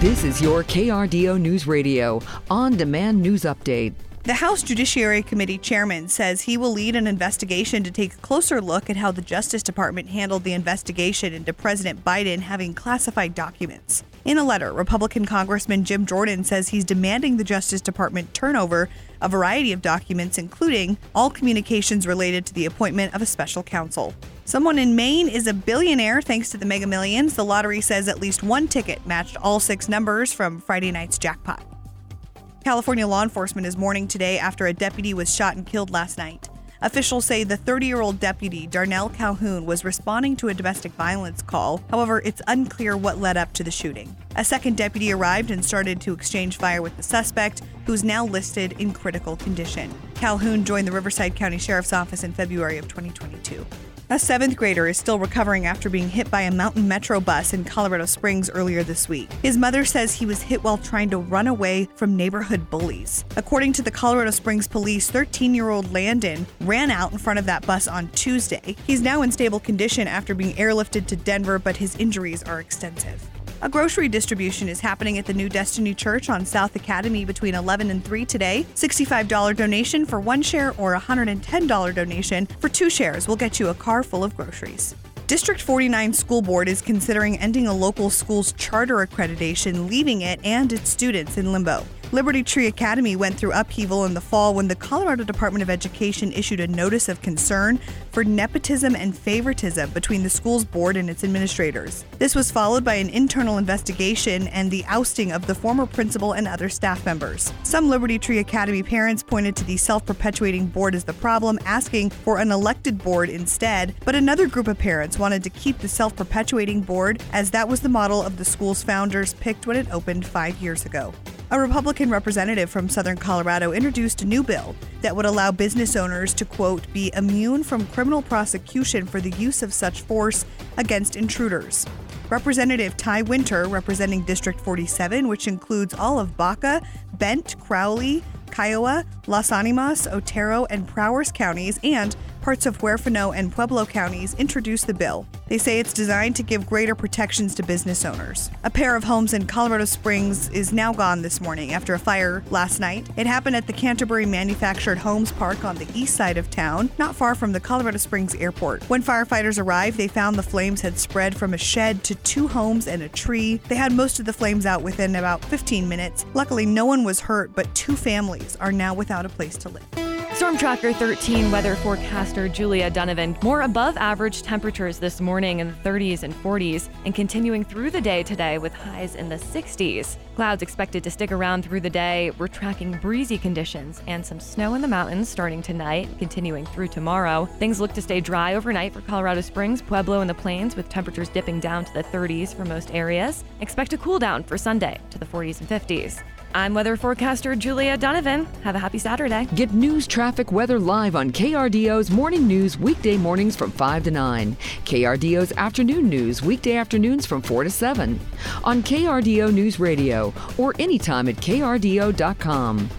This is your KRDO News Radio on demand news update. The House Judiciary Committee chairman says he will lead an investigation to take a closer look at how the Justice Department handled the investigation into President Biden having classified documents. In a letter, Republican Congressman Jim Jordan says he's demanding the Justice Department turn over a variety of documents, including all communications related to the appointment of a special counsel. Someone in Maine is a billionaire thanks to the Mega Millions. The lottery says at least one ticket matched all six numbers from Friday night's jackpot. California law enforcement is mourning today after a deputy was shot and killed last night. Officials say the 30 year old deputy, Darnell Calhoun, was responding to a domestic violence call. However, it's unclear what led up to the shooting. A second deputy arrived and started to exchange fire with the suspect, who's now listed in critical condition. Calhoun joined the Riverside County Sheriff's Office in February of 2022. A seventh grader is still recovering after being hit by a mountain metro bus in Colorado Springs earlier this week. His mother says he was hit while trying to run away from neighborhood bullies. According to the Colorado Springs police, 13 year old Landon ran out in front of that bus on Tuesday. He's now in stable condition after being airlifted to Denver, but his injuries are extensive. A grocery distribution is happening at the new Destiny Church on South Academy between 11 and 3 today. $65 donation for one share or $110 donation for two shares will get you a car full of groceries. District 49 School Board is considering ending a local school's charter accreditation, leaving it and its students in limbo. Liberty Tree Academy went through upheaval in the fall when the Colorado Department of Education issued a notice of concern for nepotism and favoritism between the school's board and its administrators. This was followed by an internal investigation and the ousting of the former principal and other staff members. Some Liberty Tree Academy parents pointed to the self perpetuating board as the problem, asking for an elected board instead, but another group of parents wanted to keep the self perpetuating board as that was the model of the school's founders picked when it opened five years ago. A Republican representative from southern Colorado introduced a new bill that would allow business owners to, quote, be immune from criminal prosecution for the use of such force against intruders. Representative Ty Winter, representing District 47, which includes all of Baca, Bent, Crowley, Kiowa, Las Animas, Otero, and Prowers counties, and parts of Huerfano and Pueblo counties introduced the bill. They say it's designed to give greater protections to business owners. A pair of homes in Colorado Springs is now gone this morning after a fire last night. It happened at the Canterbury Manufactured Homes Park on the east side of town, not far from the Colorado Springs airport. When firefighters arrived, they found the flames had spread from a shed to two homes and a tree. They had most of the flames out within about 15 minutes. Luckily, no one was hurt, but two families are now without a place to live. Storm Tracker 13 weather forecaster Julia Donovan. More above average temperatures this morning in the 30s and 40s and continuing through the day today with highs in the 60s. Clouds expected to stick around through the day. We're tracking breezy conditions and some snow in the mountains starting tonight, continuing through tomorrow. Things look to stay dry overnight for Colorado Springs, Pueblo, and the plains with temperatures dipping down to the 30s for most areas. Expect a cool down for Sunday to the 40s and 50s. I'm weather forecaster Julia Donovan. Have a happy Saturday. Get news, traffic, weather live on KRDO's Morning News weekday mornings from 5 to 9. KRDO's Afternoon News weekday afternoons from 4 to 7. On KRDO News Radio or anytime at krdo.com.